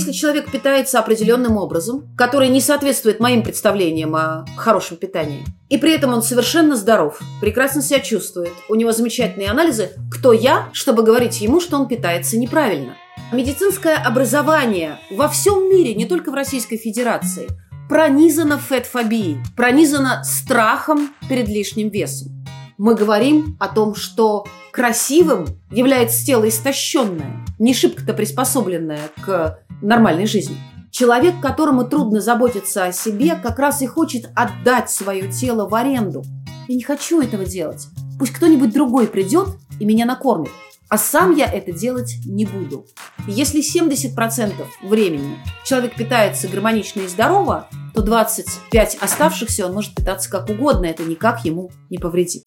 если человек питается определенным образом, который не соответствует моим представлениям о хорошем питании, и при этом он совершенно здоров, прекрасно себя чувствует, у него замечательные анализы, кто я, чтобы говорить ему, что он питается неправильно? Медицинское образование во всем мире, не только в Российской Федерации, пронизано фетфобией, пронизано страхом перед лишним весом мы говорим о том, что красивым является тело истощенное, не шибко-то приспособленное к нормальной жизни. Человек, которому трудно заботиться о себе, как раз и хочет отдать свое тело в аренду. Я не хочу этого делать. Пусть кто-нибудь другой придет и меня накормит. А сам я это делать не буду. Если 70% времени человек питается гармонично и здорово, то 25 оставшихся он может питаться как угодно. Это никак ему не повредит.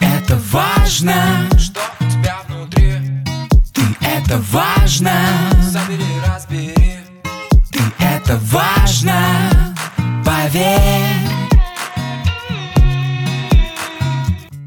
Это важно, что это важно, забери, разбери. Ты это важно, поверь.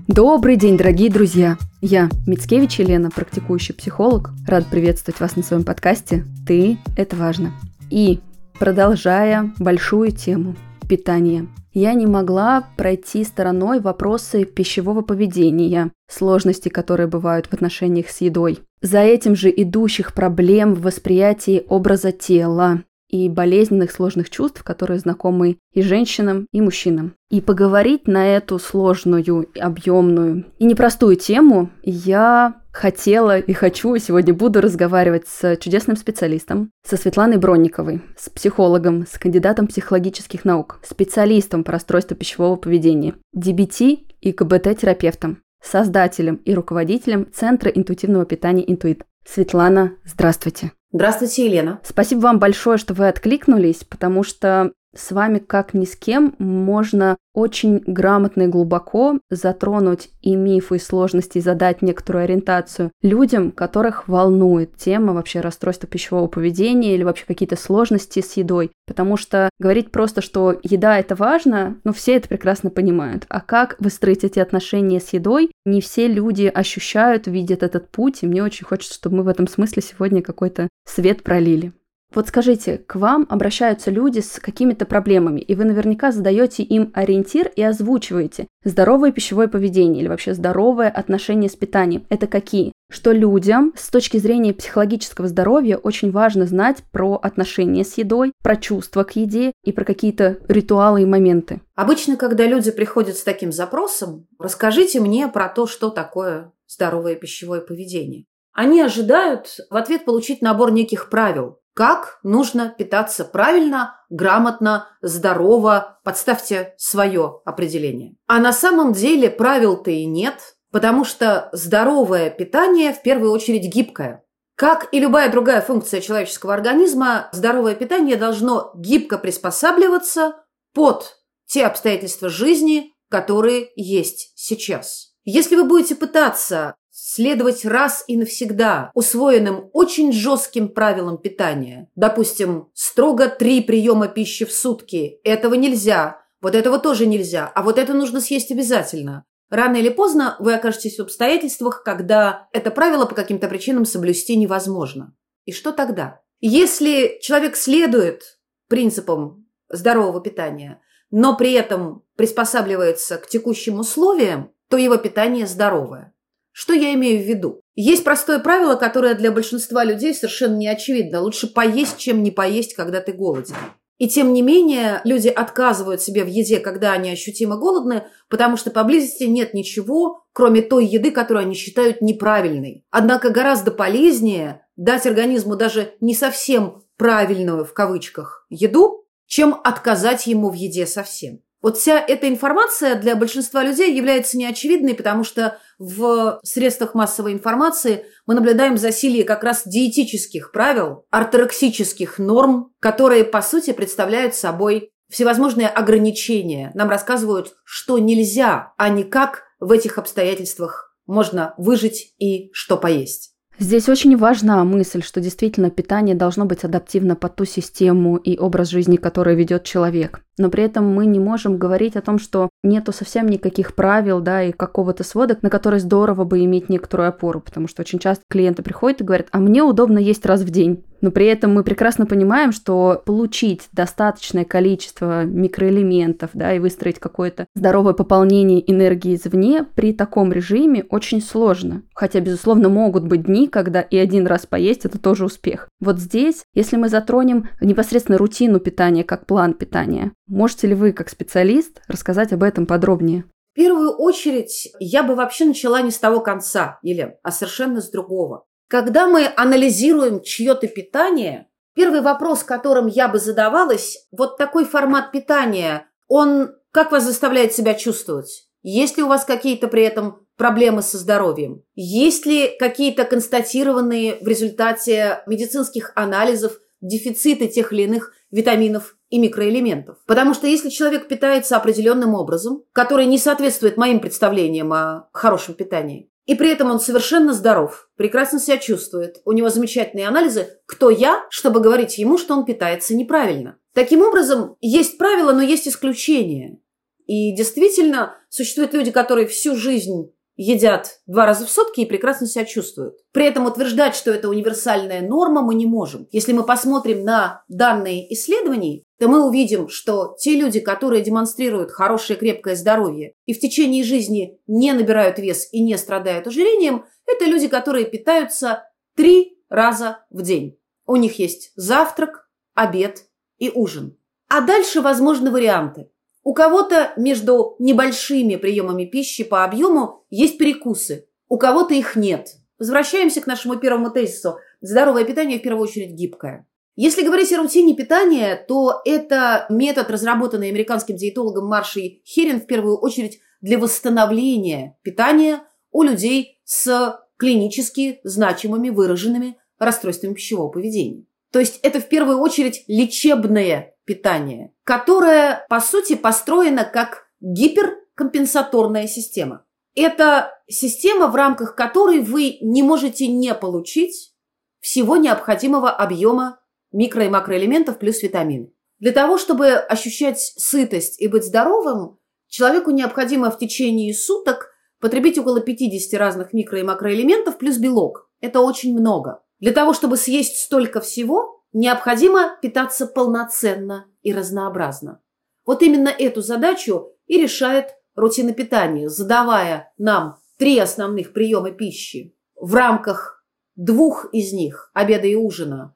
Добрый день, дорогие друзья! Я, Мицкевич Елена, практикующий психолог. Рад приветствовать вас на своем подкасте «Ты – это важно». И продолжая большую тему питания, я не могла пройти стороной вопросы пищевого поведения, сложности, которые бывают в отношениях с едой. За этим же идущих проблем в восприятии образа тела, и болезненных сложных чувств, которые знакомы и женщинам, и мужчинам. И поговорить на эту сложную, объемную и непростую тему я хотела и хочу, сегодня буду разговаривать с чудесным специалистом, со Светланой Бронниковой, с психологом, с кандидатом психологических наук, специалистом по расстройству пищевого поведения, DBT и КБТ-терапевтом, создателем и руководителем Центра интуитивного питания «Интуит». Светлана, здравствуйте. Здравствуйте, Елена. Спасибо вам большое, что вы откликнулись, потому что с вами, как ни с кем, можно очень грамотно и глубоко затронуть и мифы, и сложности, и задать некоторую ориентацию людям, которых волнует тема вообще расстройства пищевого поведения или вообще какие-то сложности с едой. Потому что говорить просто, что еда это важно, ну все это прекрасно понимают. А как выстроить эти отношения с едой, не все люди ощущают, видят этот путь, и мне очень хочется, чтобы мы в этом смысле сегодня какой-то свет пролили. Вот скажите, к вам обращаются люди с какими-то проблемами, и вы наверняка задаете им ориентир и озвучиваете здоровое пищевое поведение или вообще здоровое отношение с питанием. Это какие? Что людям с точки зрения психологического здоровья очень важно знать про отношения с едой, про чувства к еде и про какие-то ритуалы и моменты. Обычно, когда люди приходят с таким запросом, расскажите мне про то, что такое здоровое пищевое поведение. Они ожидают в ответ получить набор неких правил, как нужно питаться правильно, грамотно, здорово. Подставьте свое определение. А на самом деле правил-то и нет, потому что здоровое питание в первую очередь гибкое. Как и любая другая функция человеческого организма, здоровое питание должно гибко приспосабливаться под те обстоятельства жизни, которые есть сейчас. Если вы будете пытаться следовать раз и навсегда усвоенным очень жестким правилам питания. Допустим, строго три приема пищи в сутки. Этого нельзя. Вот этого тоже нельзя. А вот это нужно съесть обязательно. Рано или поздно вы окажетесь в обстоятельствах, когда это правило по каким-то причинам соблюсти невозможно. И что тогда? Если человек следует принципам здорового питания, но при этом приспосабливается к текущим условиям, то его питание здоровое. Что я имею в виду? Есть простое правило, которое для большинства людей совершенно не очевидно. Лучше поесть, чем не поесть, когда ты голоден. И тем не менее, люди отказывают себе в еде, когда они ощутимо голодны, потому что поблизости нет ничего, кроме той еды, которую они считают неправильной. Однако гораздо полезнее дать организму даже не совсем правильную, в кавычках, еду, чем отказать ему в еде совсем. Вот вся эта информация для большинства людей является неочевидной, потому что в средствах массовой информации мы наблюдаем засилие как раз диетических правил, ортодоксических норм, которые, по сути, представляют собой всевозможные ограничения. Нам рассказывают, что нельзя, а не как в этих обстоятельствах можно выжить и что поесть. Здесь очень важна мысль, что действительно питание должно быть адаптивно под ту систему и образ жизни, который ведет человек. Но при этом мы не можем говорить о том, что нету совсем никаких правил, да, и какого-то сводок, на который здорово бы иметь некоторую опору, потому что очень часто клиенты приходят и говорят, а мне удобно есть раз в день. Но при этом мы прекрасно понимаем, что получить достаточное количество микроэлементов, да, и выстроить какое-то здоровое пополнение энергии извне при таком режиме очень сложно. Хотя, безусловно, могут быть дни, когда и один раз поесть – это тоже успех. Вот здесь, если мы затронем непосредственно рутину питания как план питания, можете ли вы, как специалист, рассказать об этом подробнее? В первую очередь, я бы вообще начала не с того конца, Елен, а совершенно с другого. Когда мы анализируем чье-то питание, первый вопрос, которым я бы задавалась, вот такой формат питания, он как вас заставляет себя чувствовать? Есть ли у вас какие-то при этом проблемы со здоровьем? Есть ли какие-то констатированные в результате медицинских анализов дефициты тех или иных витаминов и микроэлементов. Потому что если человек питается определенным образом, который не соответствует моим представлениям о хорошем питании, и при этом он совершенно здоров, прекрасно себя чувствует. У него замечательные анализы. Кто я, чтобы говорить ему, что он питается неправильно? Таким образом, есть правила, но есть исключения. И действительно, существуют люди, которые всю жизнь едят два раза в сутки и прекрасно себя чувствуют. При этом утверждать, что это универсальная норма, мы не можем. Если мы посмотрим на данные исследований, то мы увидим, что те люди, которые демонстрируют хорошее крепкое здоровье и в течение жизни не набирают вес и не страдают ожирением, это люди, которые питаются три раза в день. У них есть завтрак, обед и ужин. А дальше возможны варианты. У кого-то между небольшими приемами пищи по объему есть перекусы, у кого-то их нет. Возвращаемся к нашему первому тезису. Здоровое питание в первую очередь гибкое. Если говорить о рутине питания, то это метод, разработанный американским диетологом Маршей Херин в первую очередь для восстановления питания у людей с клинически значимыми выраженными расстройствами пищевого поведения. То есть это в первую очередь лечебное питание, которое, по сути, построено как гиперкомпенсаторная система. Это система, в рамках которой вы не можете не получить всего необходимого объема микро- и макроэлементов плюс витамины. Для того, чтобы ощущать сытость и быть здоровым, человеку необходимо в течение суток потребить около 50 разных микро- и макроэлементов плюс белок. Это очень много. Для того, чтобы съесть столько всего, Необходимо питаться полноценно и разнообразно. Вот именно эту задачу и решает рутина питания, задавая нам три основных приема пищи. В рамках двух из них, обеда и ужина,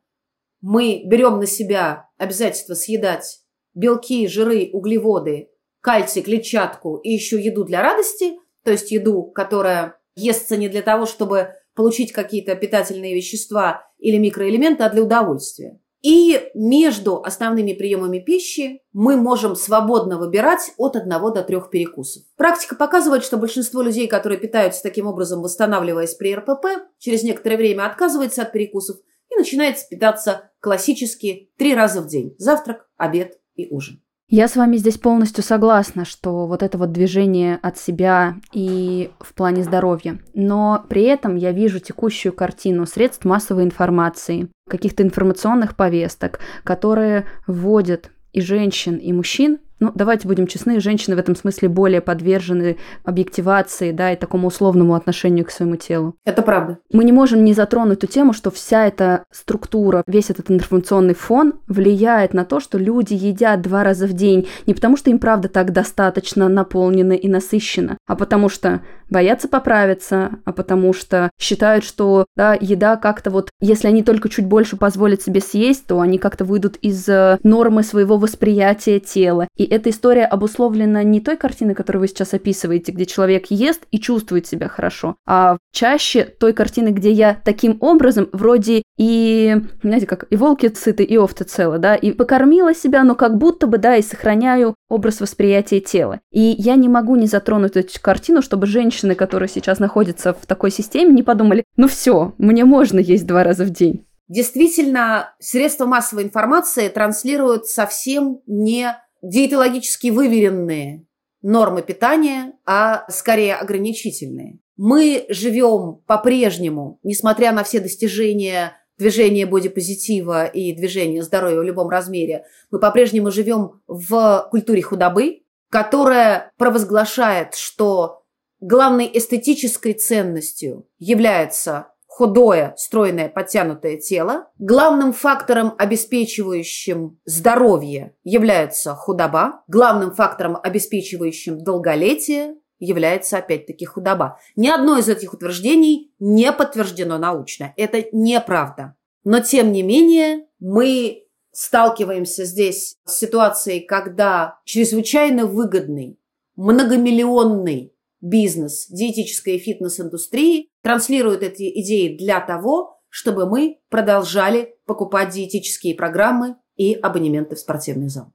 мы берем на себя обязательство съедать белки, жиры, углеводы, кальций, клетчатку и еще еду для радости, то есть еду, которая естся не для того, чтобы получить какие-то питательные вещества или микроэлементы, а для удовольствия. И между основными приемами пищи мы можем свободно выбирать от одного до трех перекусов. Практика показывает, что большинство людей, которые питаются таким образом, восстанавливаясь при РПП, через некоторое время отказывается от перекусов и начинает питаться классически три раза в день – завтрак, обед и ужин. Я с вами здесь полностью согласна, что вот это вот движение от себя и в плане здоровья. Но при этом я вижу текущую картину средств массовой информации, каких-то информационных повесток, которые вводят и женщин, и мужчин ну, давайте будем честны, женщины в этом смысле более подвержены объективации, да, и такому условному отношению к своему телу. Это правда. Мы не можем не затронуть ту тему, что вся эта структура, весь этот информационный фон влияет на то, что люди едят два раза в день не потому, что им правда так достаточно наполнено и насыщенно, а потому что боятся поправиться, а потому что считают, что да, еда как-то вот, если они только чуть больше позволят себе съесть, то они как-то выйдут из э, нормы своего восприятия тела. И эта история обусловлена не той картиной, которую вы сейчас описываете, где человек ест и чувствует себя хорошо, а чаще той картины, где я таким образом вроде и, знаете, как и волки сыты, и овцы целы, да, и покормила себя, но как будто бы, да, и сохраняю образ восприятия тела. И я не могу не затронуть эту картину, чтобы женщины, которые сейчас находятся в такой системе, не подумали, ну все, мне можно есть два раза в день. Действительно, средства массовой информации транслируют совсем не диетологически выверенные нормы питания, а скорее ограничительные. Мы живем по-прежнему, несмотря на все достижения движение бодипозитива и движение здоровья в любом размере, мы по-прежнему живем в культуре худобы, которая провозглашает, что главной эстетической ценностью является худое, стройное, подтянутое тело. Главным фактором, обеспечивающим здоровье, является худоба. Главным фактором, обеспечивающим долголетие, является опять-таки худоба. Ни одно из этих утверждений не подтверждено научно. Это неправда. Но тем не менее мы сталкиваемся здесь с ситуацией, когда чрезвычайно выгодный, многомиллионный бизнес диетической и фитнес-индустрии транслирует эти идеи для того, чтобы мы продолжали покупать диетические программы и абонементы в спортивный зал.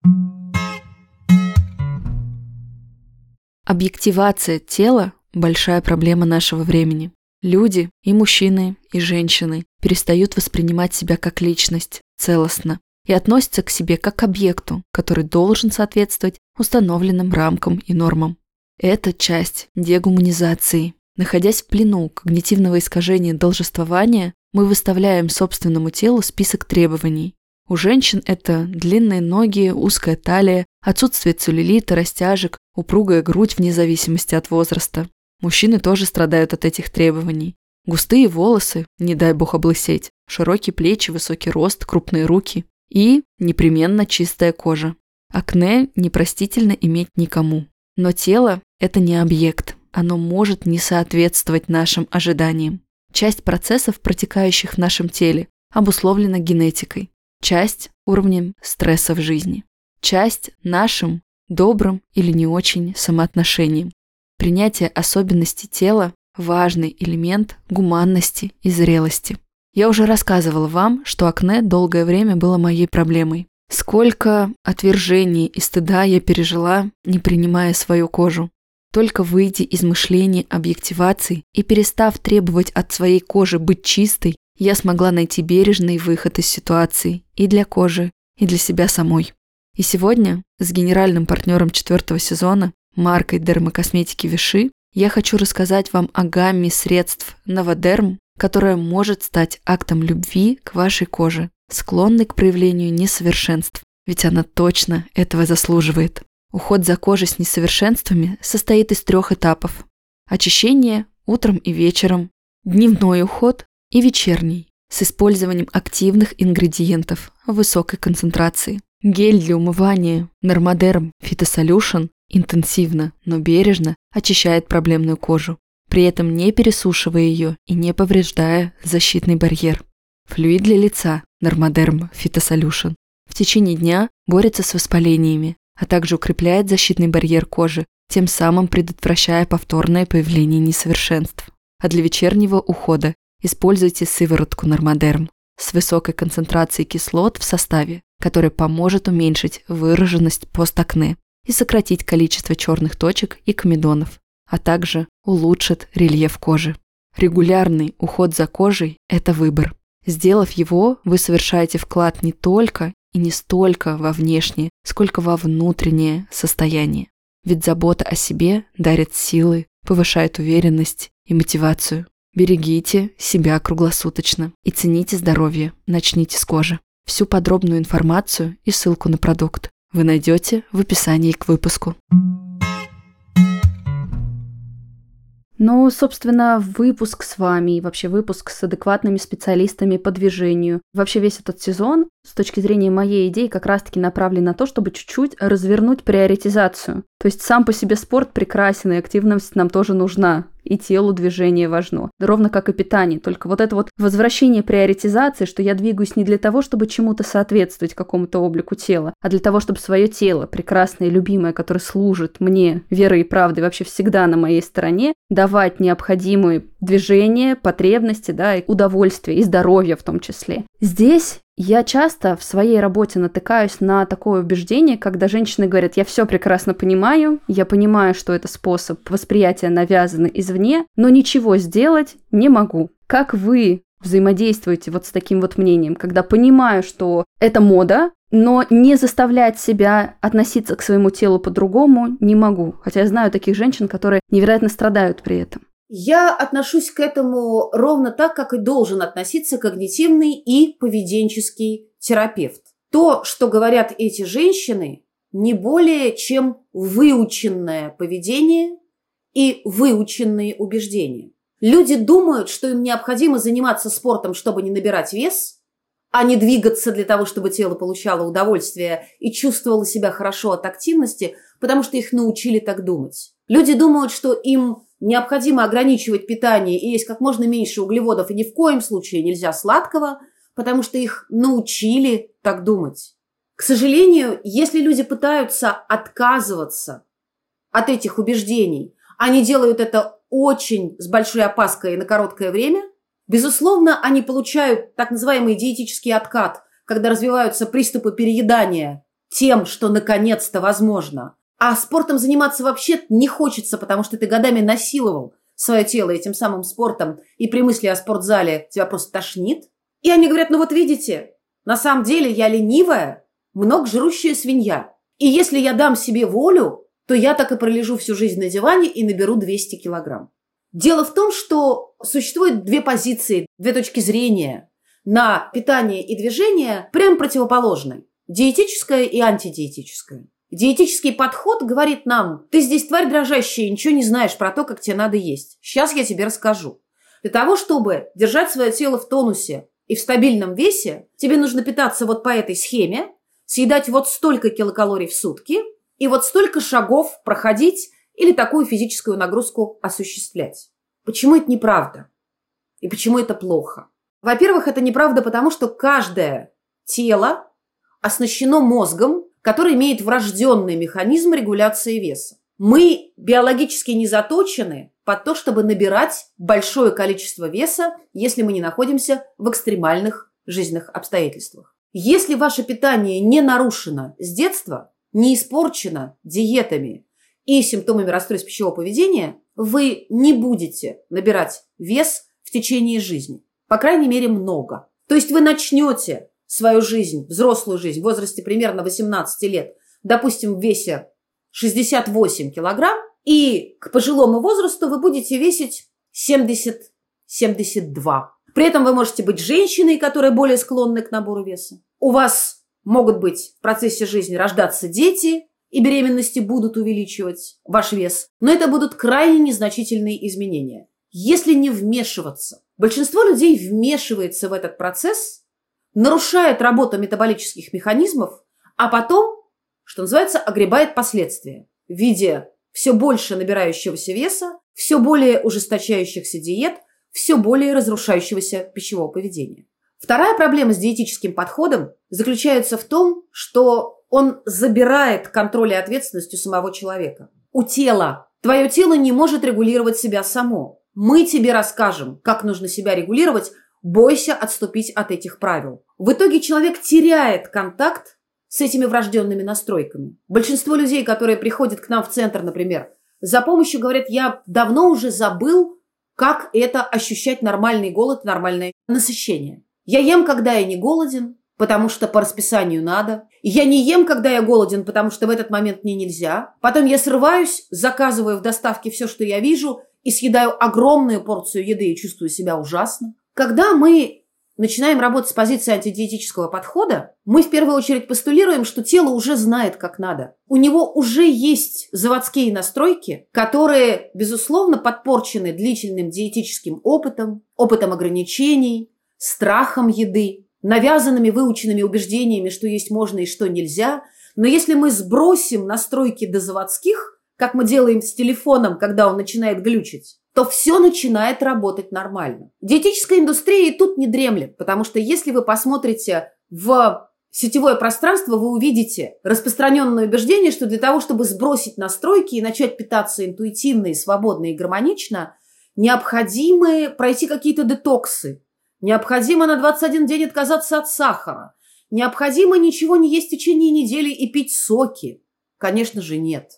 Объективация тела – большая проблема нашего времени. Люди, и мужчины, и женщины, перестают воспринимать себя как личность, целостно, и относятся к себе как к объекту, который должен соответствовать установленным рамкам и нормам. Это часть дегуманизации. Находясь в плену когнитивного искажения должествования, мы выставляем собственному телу список требований, у женщин это длинные ноги, узкая талия, отсутствие целлюлита, растяжек, упругая грудь вне зависимости от возраста. Мужчины тоже страдают от этих требований. Густые волосы, не дай бог облысеть, широкие плечи, высокий рост, крупные руки и непременно чистая кожа. Акне непростительно иметь никому. Но тело – это не объект, оно может не соответствовать нашим ожиданиям. Часть процессов, протекающих в нашем теле, обусловлена генетикой часть уровнем стресса в жизни, часть нашим добрым или не очень самоотношением. Принятие особенностей тела – важный элемент гуманности и зрелости. Я уже рассказывала вам, что акне долгое время было моей проблемой. Сколько отвержений и стыда я пережила, не принимая свою кожу. Только выйдя из мышления объективации и перестав требовать от своей кожи быть чистой, я смогла найти бережный выход из ситуации и для кожи, и для себя самой. И сегодня с генеральным партнером четвертого сезона, маркой дермокосметики Виши, я хочу рассказать вам о гамме средств Новодерм, которая может стать актом любви к вашей коже, склонной к проявлению несовершенств, ведь она точно этого заслуживает. Уход за кожей с несовершенствами состоит из трех этапов. Очищение утром и вечером, дневной уход и вечерний с использованием активных ингредиентов высокой концентрации. Гель для умывания Нормодерм Phytosolution интенсивно, но бережно очищает проблемную кожу, при этом не пересушивая ее и не повреждая защитный барьер. Флюид для лица Нормодерм Phytosolution в течение дня борется с воспалениями, а также укрепляет защитный барьер кожи, тем самым предотвращая повторное появление несовершенств. А для вечернего ухода Используйте сыворотку Нормодерм с высокой концентрацией кислот в составе, который поможет уменьшить выраженность постакне и сократить количество черных точек и комедонов, а также улучшит рельеф кожи. Регулярный уход за кожей – это выбор. Сделав его, вы совершаете вклад не только и не столько во внешнее, сколько во внутреннее состояние. Ведь забота о себе дарит силы, повышает уверенность и мотивацию. Берегите себя круглосуточно и цените здоровье. Начните с кожи. Всю подробную информацию и ссылку на продукт вы найдете в описании к выпуску. Ну, собственно, выпуск с вами и вообще выпуск с адекватными специалистами по движению. Вообще весь этот сезон, с точки зрения моей идеи, как раз-таки направлен на то, чтобы чуть-чуть развернуть приоритизацию. То есть сам по себе спорт прекрасен, и активность нам тоже нужна и телу движение важно. Ровно как и питание. Только вот это вот возвращение приоритизации, что я двигаюсь не для того, чтобы чему-то соответствовать какому-то облику тела, а для того, чтобы свое тело, прекрасное и любимое, которое служит мне верой и правдой, вообще всегда на моей стороне, давать необходимые движения, потребности, да, и удовольствие, и здоровье в том числе. Здесь я часто в своей работе натыкаюсь на такое убеждение, когда женщины говорят, я все прекрасно понимаю, я понимаю, что это способ восприятия навязанный извне, но ничего сделать не могу. Как вы взаимодействуете вот с таким вот мнением, когда понимаю, что это мода, но не заставлять себя относиться к своему телу по-другому не могу. Хотя я знаю таких женщин, которые невероятно страдают при этом. Я отношусь к этому ровно так, как и должен относиться когнитивный и поведенческий терапевт. То, что говорят эти женщины, не более чем выученное поведение и выученные убеждения. Люди думают, что им необходимо заниматься спортом, чтобы не набирать вес, а не двигаться для того, чтобы тело получало удовольствие и чувствовало себя хорошо от активности, потому что их научили так думать. Люди думают, что им необходимо ограничивать питание и есть как можно меньше углеводов, и ни в коем случае нельзя сладкого, потому что их научили так думать. К сожалению, если люди пытаются отказываться от этих убеждений, они делают это очень с большой опаской на короткое время, безусловно, они получают так называемый диетический откат, когда развиваются приступы переедания тем, что наконец-то возможно. А спортом заниматься вообще не хочется, потому что ты годами насиловал свое тело этим самым спортом, и при мысли о спортзале тебя просто тошнит. И они говорят, ну вот видите, на самом деле я ленивая, много жрущая свинья. И если я дам себе волю, то я так и пролежу всю жизнь на диване и наберу 200 килограмм. Дело в том, что существует две позиции, две точки зрения на питание и движение прям противоположные. Диетическое и антидиетическое. Диетический подход говорит нам, ты здесь тварь дрожащая, ничего не знаешь про то, как тебе надо есть. Сейчас я тебе расскажу. Для того, чтобы держать свое тело в тонусе и в стабильном весе, тебе нужно питаться вот по этой схеме, съедать вот столько килокалорий в сутки и вот столько шагов проходить или такую физическую нагрузку осуществлять. Почему это неправда? И почему это плохо? Во-первых, это неправда, потому что каждое тело оснащено мозгом, который имеет врожденный механизм регуляции веса. Мы биологически не заточены под то, чтобы набирать большое количество веса, если мы не находимся в экстремальных жизненных обстоятельствах. Если ваше питание не нарушено с детства, не испорчено диетами и симптомами расстройств пищевого поведения, вы не будете набирать вес в течение жизни. По крайней мере, много. То есть вы начнете свою жизнь, взрослую жизнь в возрасте примерно 18 лет, допустим, в весе 68 килограмм, и к пожилому возрасту вы будете весить 70-72 при этом вы можете быть женщиной, которая более склонна к набору веса. У вас могут быть в процессе жизни рождаться дети, и беременности будут увеличивать ваш вес. Но это будут крайне незначительные изменения. Если не вмешиваться, большинство людей вмешивается в этот процесс, нарушает работу метаболических механизмов, а потом, что называется, огребает последствия в виде все больше набирающегося веса, все более ужесточающихся диет – все более разрушающегося пищевого поведения. Вторая проблема с диетическим подходом заключается в том, что он забирает контроль и ответственность у самого человека. У тела. Твое тело не может регулировать себя само. Мы тебе расскажем, как нужно себя регулировать, бойся отступить от этих правил. В итоге человек теряет контакт с этими врожденными настройками. Большинство людей, которые приходят к нам в центр, например, за помощью говорят, я давно уже забыл, как это ощущать нормальный голод, нормальное насыщение. Я ем, когда я не голоден, потому что по расписанию надо. Я не ем, когда я голоден, потому что в этот момент мне нельзя. Потом я срываюсь, заказываю в доставке все, что я вижу, и съедаю огромную порцию еды и чувствую себя ужасно. Когда мы начинаем работать с позиции антидиетического подхода, мы в первую очередь постулируем, что тело уже знает, как надо. У него уже есть заводские настройки, которые, безусловно, подпорчены длительным диетическим опытом, опытом ограничений, страхом еды, навязанными выученными убеждениями, что есть можно и что нельзя. Но если мы сбросим настройки до заводских, как мы делаем с телефоном, когда он начинает глючить, то все начинает работать нормально. Диетическая индустрия и тут не дремлет, потому что если вы посмотрите в сетевое пространство, вы увидите распространенное убеждение, что для того, чтобы сбросить настройки и начать питаться интуитивно и свободно и гармонично, необходимо пройти какие-то детоксы, необходимо на 21 день отказаться от сахара, необходимо ничего не есть в течение недели и пить соки. Конечно же, нет.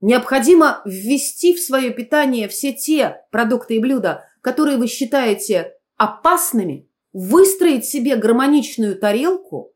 Необходимо ввести в свое питание все те продукты и блюда, которые вы считаете опасными, выстроить себе гармоничную тарелку,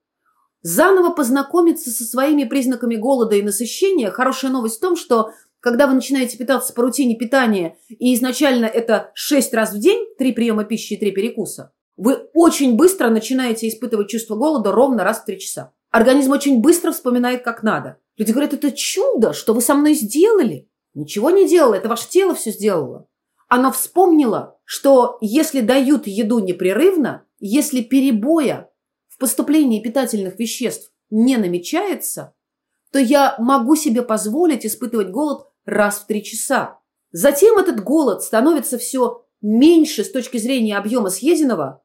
заново познакомиться со своими признаками голода и насыщения. Хорошая новость в том, что когда вы начинаете питаться по рутине питания, и изначально это 6 раз в день, 3 приема пищи и 3 перекуса, вы очень быстро начинаете испытывать чувство голода ровно раз в 3 часа. Организм очень быстро вспоминает, как надо. Люди говорят, это чудо, что вы со мной сделали. Ничего не делало, это ваше тело все сделало. Оно вспомнило, что если дают еду непрерывно, если перебоя в поступлении питательных веществ не намечается, то я могу себе позволить испытывать голод раз в три часа. Затем этот голод становится все меньше с точки зрения объема съеденного.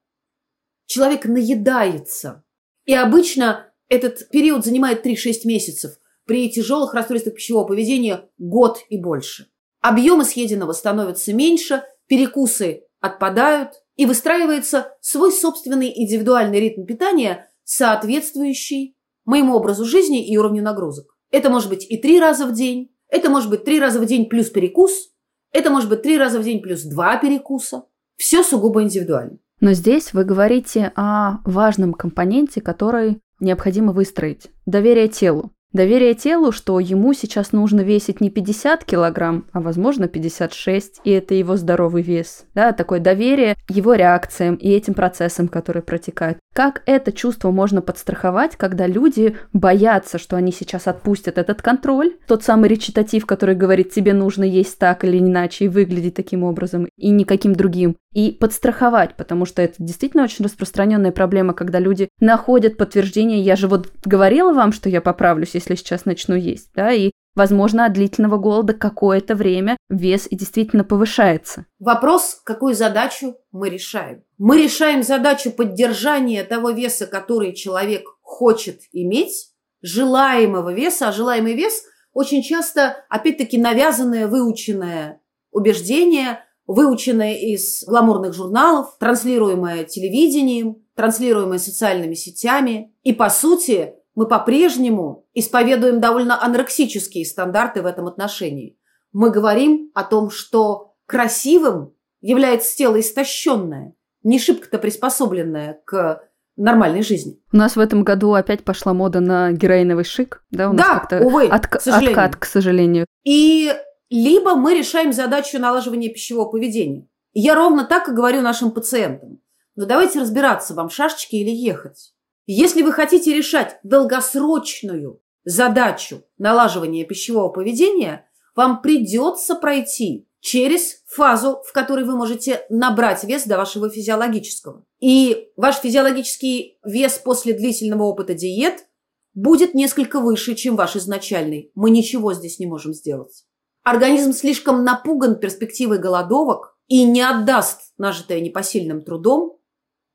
Человек наедается. И обычно этот период занимает 3-6 месяцев. При тяжелых расстройствах пищевого поведения год и больше. Объемы съеденного становятся меньше, перекусы отпадают, и выстраивается свой собственный индивидуальный ритм питания, соответствующий моему образу жизни и уровню нагрузок. Это может быть и три раза в день, это может быть три раза в день плюс перекус, это может быть три раза в день плюс два перекуса. Все сугубо индивидуально. Но здесь вы говорите о важном компоненте, который необходимо выстроить – доверие телу. Доверие телу, что ему сейчас нужно весить не 50 килограмм, а возможно 56, и это его здоровый вес. Да, такое доверие его реакциям и этим процессам, которые протекают. Как это чувство можно подстраховать, когда люди боятся, что они сейчас отпустят этот контроль, тот самый речитатив, который говорит, тебе нужно есть так или иначе и выглядеть таким образом, и никаким другим, и подстраховать, потому что это действительно очень распространенная проблема, когда люди находят подтверждение, я же вот говорила вам, что я поправлюсь, если сейчас начну есть, да, и Возможно, от длительного голода какое-то время вес и действительно повышается. Вопрос, какую задачу мы решаем. Мы решаем задачу поддержания того веса, который человек хочет иметь, желаемого веса, а желаемый вес очень часто, опять-таки, навязанное, выученное убеждение, выученное из гламурных журналов, транслируемое телевидением, транслируемое социальными сетями. И, по сути, мы по-прежнему исповедуем довольно анорексические стандарты в этом отношении. Мы говорим о том, что красивым является тело истощенное, не шибко-то приспособленное к нормальной жизни. У нас в этом году опять пошла мода на героиновый шик. Да, у нас да увы, отк- к сожалению. откат, к сожалению. И либо мы решаем задачу налаживания пищевого поведения. Я ровно так и говорю нашим пациентам. Но давайте разбираться, вам шашечки или ехать. Если вы хотите решать долгосрочную задачу налаживания пищевого поведения, вам придется пройти через фазу, в которой вы можете набрать вес до вашего физиологического. И ваш физиологический вес после длительного опыта диет будет несколько выше, чем ваш изначальный. Мы ничего здесь не можем сделать. Организм слишком напуган перспективой голодовок и не отдаст нажитое непосильным трудом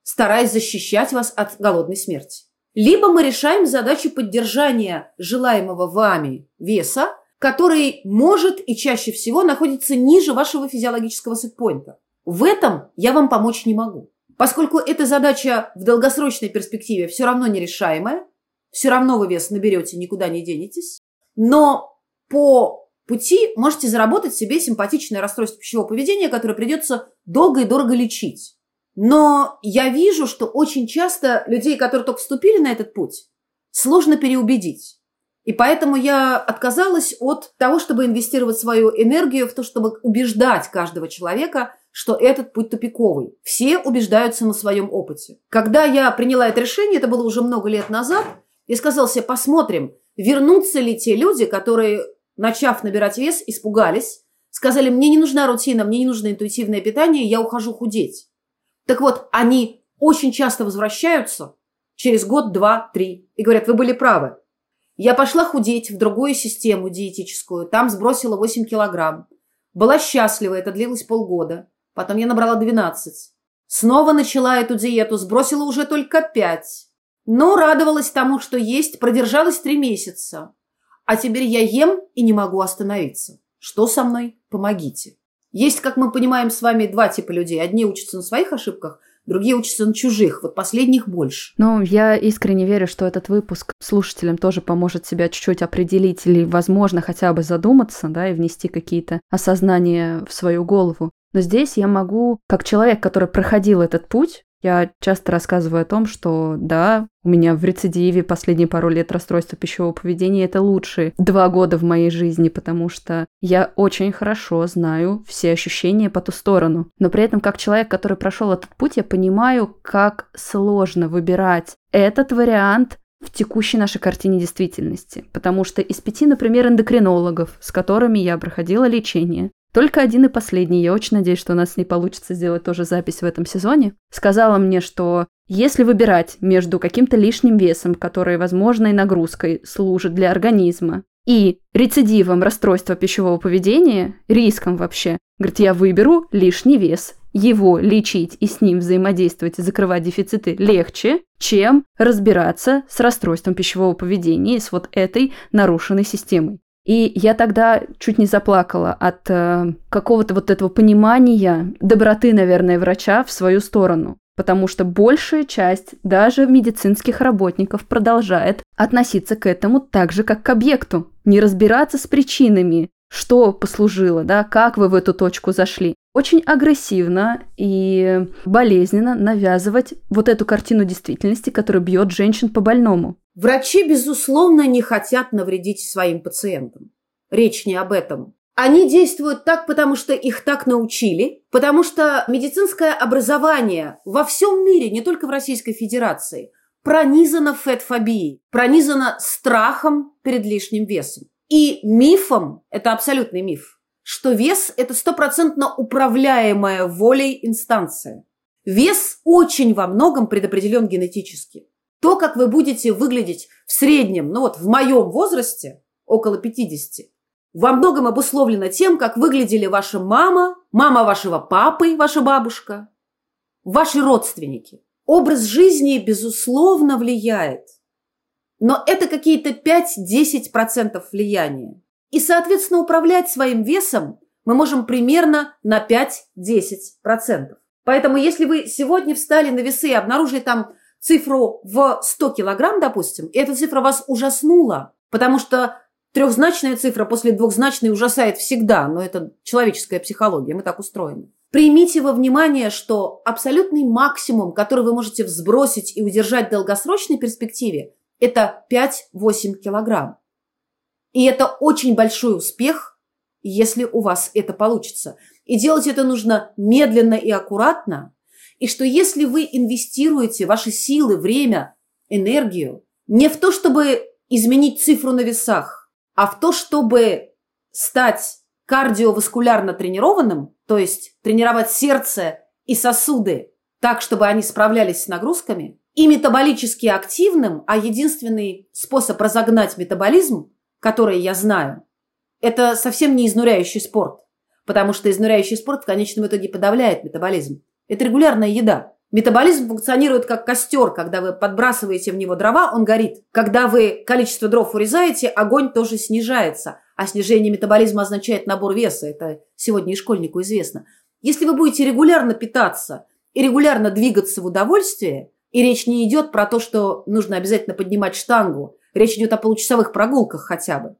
стараясь защищать вас от голодной смерти. Либо мы решаем задачу поддержания желаемого вами веса, который может и чаще всего находится ниже вашего физиологического сетпоинта. В этом я вам помочь не могу. Поскольку эта задача в долгосрочной перспективе все равно нерешаемая, все равно вы вес наберете, никуда не денетесь, но по пути можете заработать себе симпатичное расстройство пищевого поведения, которое придется долго и дорого лечить. Но я вижу, что очень часто людей, которые только вступили на этот путь, сложно переубедить. И поэтому я отказалась от того, чтобы инвестировать свою энергию в то, чтобы убеждать каждого человека, что этот путь тупиковый. Все убеждаются на своем опыте. Когда я приняла это решение, это было уже много лет назад, я сказала себе, посмотрим, вернутся ли те люди, которые, начав набирать вес, испугались, сказали, мне не нужна рутина, мне не нужно интуитивное питание, я ухожу худеть. Так вот, они очень часто возвращаются через год, два, три и говорят, вы были правы. Я пошла худеть в другую систему диетическую, там сбросила 8 килограмм. Была счастлива, это длилось полгода. Потом я набрала 12. Снова начала эту диету, сбросила уже только 5. Но радовалась тому, что есть, продержалась 3 месяца. А теперь я ем и не могу остановиться. Что со мной? Помогите. Есть, как мы понимаем с вами, два типа людей. Одни учатся на своих ошибках, другие учатся на чужих. Вот последних больше. Ну, я искренне верю, что этот выпуск слушателям тоже поможет себя чуть-чуть определить или, возможно, хотя бы задуматься, да, и внести какие-то осознания в свою голову. Но здесь я могу, как человек, который проходил этот путь, Я часто рассказываю о том, что да, у меня в рецидиве последние пару лет расстройства пищевого поведения это лучшие два года в моей жизни, потому что я очень хорошо знаю все ощущения по ту сторону. Но при этом, как человек, который прошел этот путь, я понимаю, как сложно выбирать этот вариант в текущей нашей картине действительности. Потому что из пяти, например, эндокринологов, с которыми я проходила лечение, только один и последний, я очень надеюсь, что у нас с ней получится сделать тоже запись в этом сезоне, сказала мне, что если выбирать между каким-то лишним весом, который возможной нагрузкой служит для организма, и рецидивом расстройства пищевого поведения, риском вообще, говорит, я выберу лишний вес. Его лечить и с ним взаимодействовать и закрывать дефициты легче, чем разбираться с расстройством пищевого поведения с вот этой нарушенной системой. И я тогда чуть не заплакала от э, какого-то вот этого понимания, доброты, наверное, врача в свою сторону. Потому что большая часть даже медицинских работников продолжает относиться к этому так же, как к объекту. Не разбираться с причинами, что послужило, да, как вы в эту точку зашли. Очень агрессивно и болезненно навязывать вот эту картину действительности, которая бьет женщин по больному. Врачи, безусловно, не хотят навредить своим пациентам. Речь не об этом. Они действуют так, потому что их так научили, потому что медицинское образование во всем мире, не только в Российской Федерации, пронизано фетфобией, пронизано страхом перед лишним весом. И мифом, это абсолютный миф, что вес – это стопроцентно управляемая волей инстанция. Вес очень во многом предопределен генетически. То, как вы будете выглядеть в среднем, ну вот в моем возрасте, около 50, во многом обусловлено тем, как выглядели ваша мама, мама вашего папы, ваша бабушка, ваши родственники. Образ жизни, безусловно, влияет. Но это какие-то 5-10% влияния. И, соответственно, управлять своим весом мы можем примерно на 5-10%. Поэтому, если вы сегодня встали на весы и обнаружили там цифру в 100 килограмм, допустим, и эта цифра вас ужаснула, потому что трехзначная цифра после двухзначной ужасает всегда, но это человеческая психология, мы так устроены. Примите во внимание, что абсолютный максимум, который вы можете взбросить и удержать в долгосрочной перспективе, это 5-8 килограмм. И это очень большой успех, если у вас это получится. И делать это нужно медленно и аккуратно, и что если вы инвестируете ваши силы, время, энергию не в то, чтобы изменить цифру на весах, а в то, чтобы стать кардиоваскулярно тренированным, то есть тренировать сердце и сосуды так, чтобы они справлялись с нагрузками, и метаболически активным, а единственный способ разогнать метаболизм, который я знаю, это совсем не изнуряющий спорт, потому что изнуряющий спорт в конечном итоге подавляет метаболизм. Это регулярная еда. Метаболизм функционирует как костер. Когда вы подбрасываете в него дрова, он горит. Когда вы количество дров урезаете, огонь тоже снижается. А снижение метаболизма означает набор веса. Это сегодня и школьнику известно. Если вы будете регулярно питаться и регулярно двигаться в удовольствие, и речь не идет про то, что нужно обязательно поднимать штангу, речь идет о получасовых прогулках хотя бы,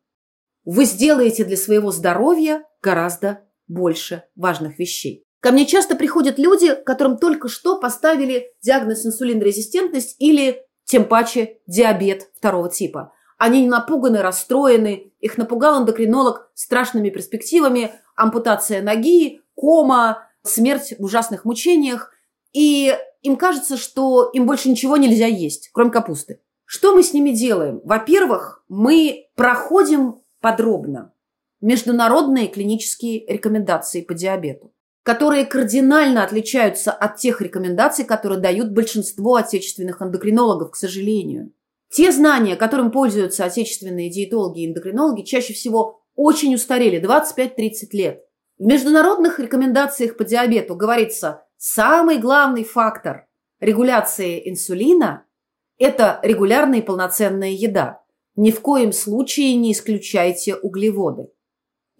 вы сделаете для своего здоровья гораздо больше важных вещей. Ко мне часто приходят люди, которым только что поставили диагноз инсулинорезистентность или, тем паче, диабет второго типа. Они напуганы, расстроены, их напугал эндокринолог страшными перспективами, ампутация ноги, кома, смерть в ужасных мучениях. И им кажется, что им больше ничего нельзя есть, кроме капусты. Что мы с ними делаем? Во-первых, мы проходим подробно международные клинические рекомендации по диабету которые кардинально отличаются от тех рекомендаций, которые дают большинство отечественных эндокринологов, к сожалению. Те знания, которым пользуются отечественные диетологи и эндокринологи, чаще всего очень устарели, 25-30 лет. В международных рекомендациях по диабету говорится, самый главный фактор регуляции инсулина – это регулярная и полноценная еда. Ни в коем случае не исключайте углеводы.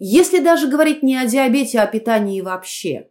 Если даже говорить не о диабете, а о питании вообще,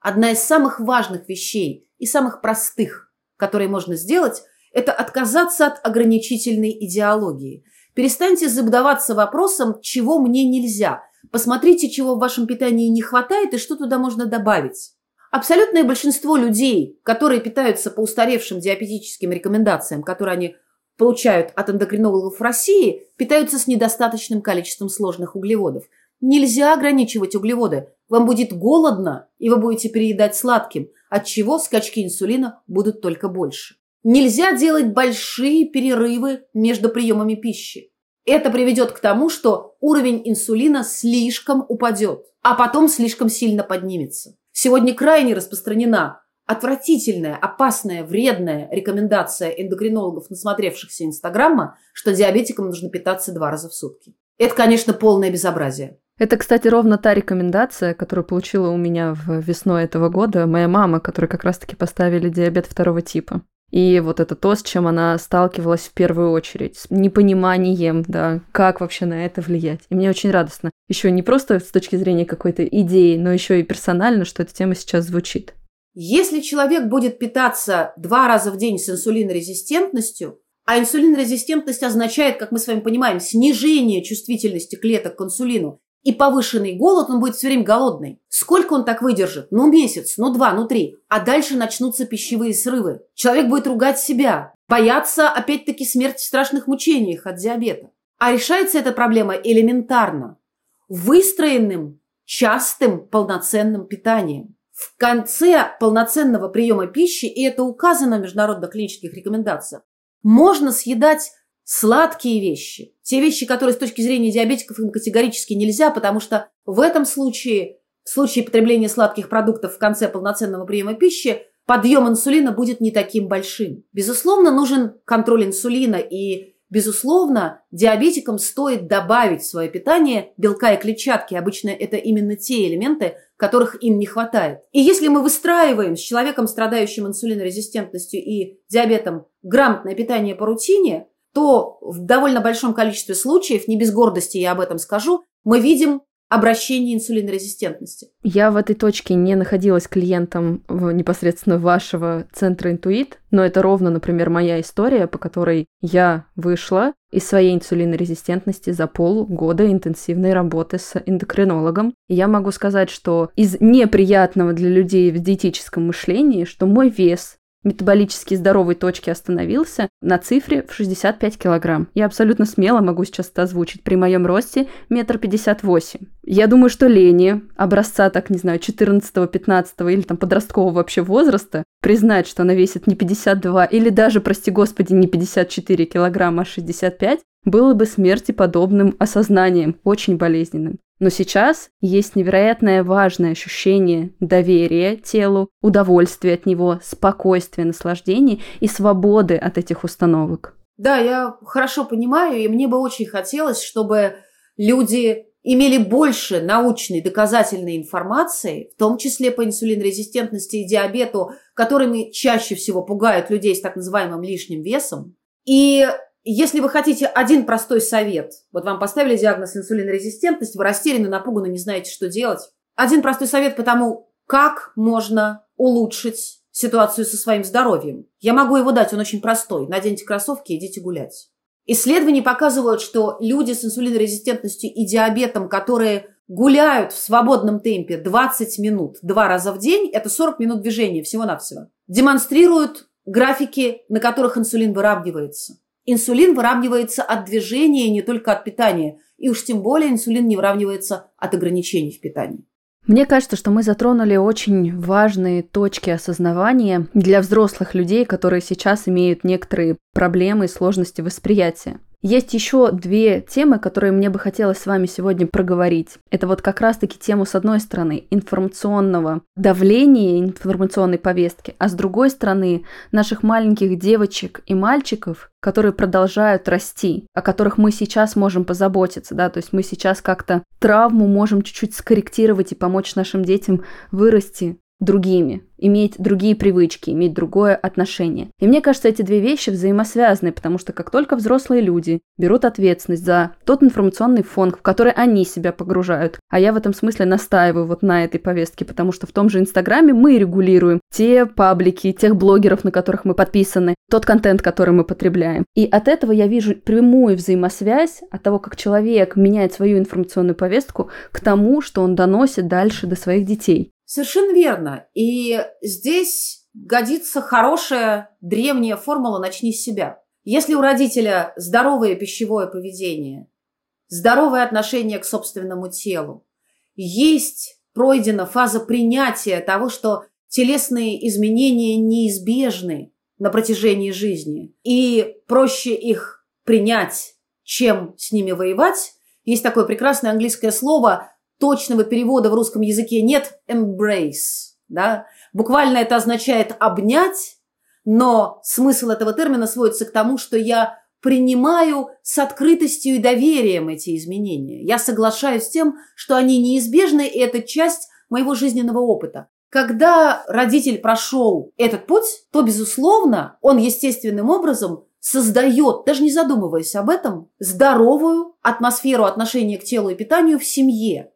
одна из самых важных вещей и самых простых, которые можно сделать, это отказаться от ограничительной идеологии. Перестаньте задаваться вопросом, чего мне нельзя. Посмотрите, чего в вашем питании не хватает и что туда можно добавить. Абсолютное большинство людей, которые питаются по устаревшим диабетическим рекомендациям, которые они получают от эндокринологов в России, питаются с недостаточным количеством сложных углеводов. Нельзя ограничивать углеводы. Вам будет голодно, и вы будете переедать сладким, от чего скачки инсулина будут только больше. Нельзя делать большие перерывы между приемами пищи. Это приведет к тому, что уровень инсулина слишком упадет, а потом слишком сильно поднимется. Сегодня крайне распространена отвратительная, опасная, вредная рекомендация эндокринологов, насмотревшихся Инстаграма, что диабетикам нужно питаться два раза в сутки. Это, конечно, полное безобразие. Это, кстати, ровно та рекомендация, которую получила у меня в весной этого года моя мама, которой как раз-таки поставили диабет второго типа. И вот это то, с чем она сталкивалась в первую очередь, с непониманием, да, как вообще на это влиять. И мне очень радостно. Еще не просто с точки зрения какой-то идеи, но еще и персонально, что эта тема сейчас звучит. Если человек будет питаться два раза в день с инсулинорезистентностью, а инсулинорезистентность означает, как мы с вами понимаем, снижение чувствительности клеток к инсулину, и повышенный голод, он будет все время голодный. Сколько он так выдержит? Ну, месяц, ну, два, ну, три. А дальше начнутся пищевые срывы. Человек будет ругать себя, бояться, опять-таки, смерти в страшных мучениях от диабета. А решается эта проблема элементарно. Выстроенным, частым, полноценным питанием. В конце полноценного приема пищи, и это указано в международных клинических рекомендациях, можно съедать сладкие вещи, те вещи, которые с точки зрения диабетиков им категорически нельзя, потому что в этом случае, в случае потребления сладких продуктов в конце полноценного приема пищи, подъем инсулина будет не таким большим. Безусловно, нужен контроль инсулина и Безусловно, диабетикам стоит добавить в свое питание белка и клетчатки. Обычно это именно те элементы, которых им не хватает. И если мы выстраиваем с человеком, страдающим инсулинорезистентностью и диабетом, грамотное питание по рутине, то в довольно большом количестве случаев, не без гордости я об этом скажу, мы видим обращение инсулинорезистентности. Я в этой точке не находилась клиентом в, непосредственно вашего центра интуит, но это ровно, например, моя история, по которой я вышла из своей инсулинорезистентности за полгода интенсивной работы с эндокринологом. И я могу сказать, что из неприятного для людей в диетическом мышлении, что мой вес метаболически здоровой точки остановился на цифре в 65 килограмм. Я абсолютно смело могу сейчас это озвучить. При моем росте метр пятьдесят восемь. Я думаю, что Лени, образца, так не знаю, 14 15 или там подросткового вообще возраста, признать, что она весит не 52 или даже, прости господи, не 54 килограмма, а 65, было бы смерти подобным осознанием, очень болезненным. Но сейчас есть невероятное важное ощущение доверия телу, удовольствия от него, спокойствия, наслаждения и свободы от этих установок. Да, я хорошо понимаю, и мне бы очень хотелось, чтобы люди имели больше научной доказательной информации, в том числе по инсулинорезистентности и диабету, которыми чаще всего пугают людей с так называемым лишним весом. И если вы хотите один простой совет, вот вам поставили диагноз инсулинорезистентность, вы растеряны, напуганы, не знаете, что делать. Один простой совет по тому, как можно улучшить ситуацию со своим здоровьем. Я могу его дать, он очень простой. Наденьте кроссовки и идите гулять. Исследования показывают, что люди с инсулинорезистентностью и диабетом, которые гуляют в свободном темпе 20 минут два раза в день, это 40 минут движения всего-навсего, демонстрируют графики, на которых инсулин выравнивается. Инсулин выравнивается от движения, не только от питания. И уж тем более инсулин не выравнивается от ограничений в питании. Мне кажется, что мы затронули очень важные точки осознавания для взрослых людей, которые сейчас имеют некоторые проблемы и сложности восприятия. Есть еще две темы, которые мне бы хотелось с вами сегодня проговорить. Это вот как раз-таки тему, с одной стороны, информационного давления, информационной повестки, а с другой стороны, наших маленьких девочек и мальчиков, которые продолжают расти, о которых мы сейчас можем позаботиться, да, то есть мы сейчас как-то травму можем чуть-чуть скорректировать и помочь нашим детям вырасти другими, иметь другие привычки, иметь другое отношение. И мне кажется, эти две вещи взаимосвязаны, потому что как только взрослые люди берут ответственность за тот информационный фон, в который они себя погружают, а я в этом смысле настаиваю вот на этой повестке, потому что в том же Инстаграме мы регулируем те паблики, тех блогеров, на которых мы подписаны, тот контент, который мы потребляем. И от этого я вижу прямую взаимосвязь от того, как человек меняет свою информационную повестку к тому, что он доносит дальше до своих детей. Совершенно верно. И здесь годится хорошая древняя формула «начни с себя». Если у родителя здоровое пищевое поведение, здоровое отношение к собственному телу, есть пройдена фаза принятия того, что телесные изменения неизбежны на протяжении жизни, и проще их принять, чем с ними воевать. Есть такое прекрасное английское слово, точного перевода в русском языке нет, embrace. Да? Буквально это означает обнять, но смысл этого термина сводится к тому, что я принимаю с открытостью и доверием эти изменения. Я соглашаюсь с тем, что они неизбежны, и это часть моего жизненного опыта. Когда родитель прошел этот путь, то, безусловно, он естественным образом создает, даже не задумываясь об этом, здоровую атмосферу отношения к телу и питанию в семье.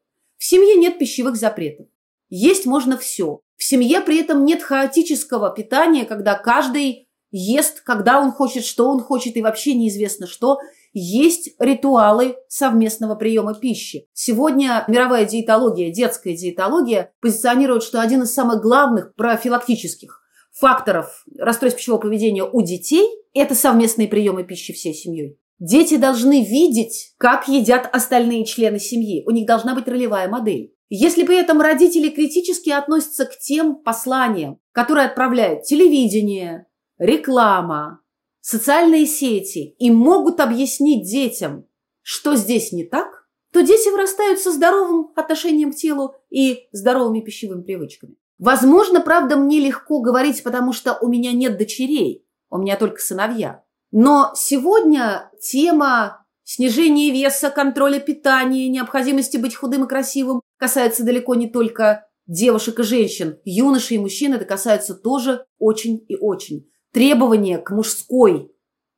В семье нет пищевых запретов. Есть можно все. В семье при этом нет хаотического питания, когда каждый ест, когда он хочет, что он хочет, и вообще неизвестно что. Есть ритуалы совместного приема пищи. Сегодня мировая диетология, детская диетология позиционирует, что один из самых главных профилактических факторов расстройств пищевого поведения у детей – это совместные приемы пищи всей семьей. Дети должны видеть, как едят остальные члены семьи. У них должна быть ролевая модель. Если при этом родители критически относятся к тем посланиям, которые отправляет телевидение, реклама, социальные сети и могут объяснить детям, что здесь не так, то дети вырастают со здоровым отношением к телу и здоровыми пищевыми привычками. Возможно, правда, мне легко говорить, потому что у меня нет дочерей, у меня только сыновья. Но сегодня тема снижения веса, контроля питания, необходимости быть худым и красивым касается далеко не только девушек и женщин, юношей и мужчин, это касается тоже очень и очень требования к мужской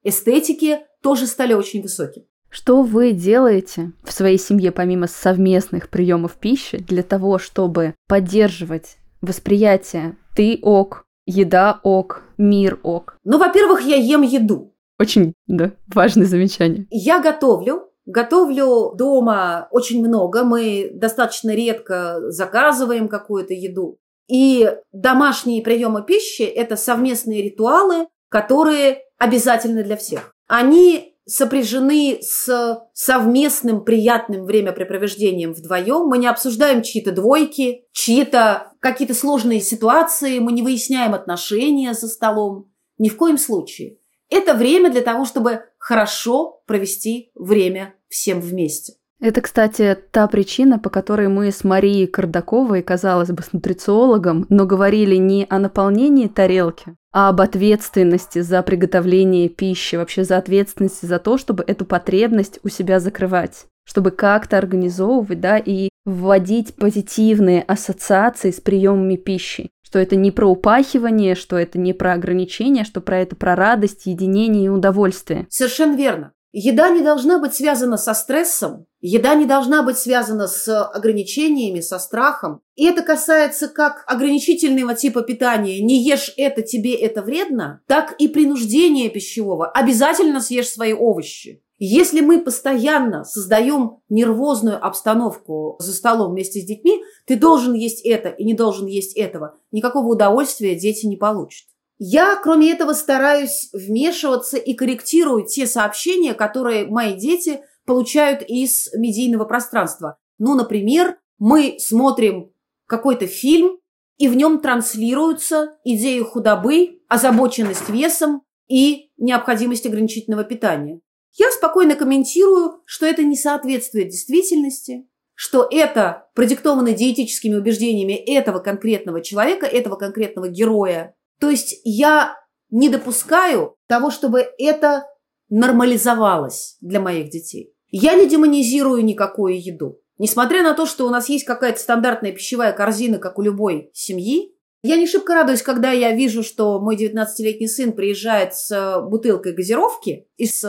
эстетике тоже стали очень высокими. Что вы делаете в своей семье помимо совместных приемов пищи для того, чтобы поддерживать восприятие «ты ок», «еда ок», «мир ок»? Ну, во-первых, я ем еду. Очень, да, важное замечание. Я готовлю. Готовлю дома очень много. Мы достаточно редко заказываем какую-то еду. И домашние приемы пищи – это совместные ритуалы, которые обязательны для всех. Они сопряжены с совместным приятным времяпрепровождением вдвоем. Мы не обсуждаем чьи-то двойки, чьи-то какие-то сложные ситуации, мы не выясняем отношения за столом. Ни в коем случае. Это время для того, чтобы хорошо провести время всем вместе. Это, кстати, та причина, по которой мы с Марией Кардаковой, казалось бы, с нутрициологом, но говорили не о наполнении тарелки, а об ответственности за приготовление пищи, вообще за ответственность за то, чтобы эту потребность у себя закрывать, чтобы как-то организовывать, да, и вводить позитивные ассоциации с приемами пищи, что это не про упахивание, что это не про ограничения, что про это про радость, единение и удовольствие. Совершенно верно. Еда не должна быть связана со стрессом, еда не должна быть связана с ограничениями, со страхом. И это касается как ограничительного типа питания «не ешь это, тебе это вредно», так и принуждения пищевого «обязательно съешь свои овощи». Если мы постоянно создаем нервозную обстановку за столом вместе с детьми, ты должен есть это и не должен есть этого, никакого удовольствия дети не получат. Я, кроме этого, стараюсь вмешиваться и корректирую те сообщения, которые мои дети получают из медийного пространства. Ну, например, мы смотрим какой-то фильм, и в нем транслируются идеи худобы, озабоченность весом и необходимость ограничительного питания. Я спокойно комментирую, что это не соответствует действительности, что это продиктовано диетическими убеждениями этого конкретного человека, этого конкретного героя, то есть я не допускаю того, чтобы это нормализовалось для моих детей. Я не демонизирую никакую еду. Несмотря на то, что у нас есть какая-то стандартная пищевая корзина, как у любой семьи, я не шибко радуюсь, когда я вижу, что мой 19-летний сын приезжает с бутылкой газировки из э,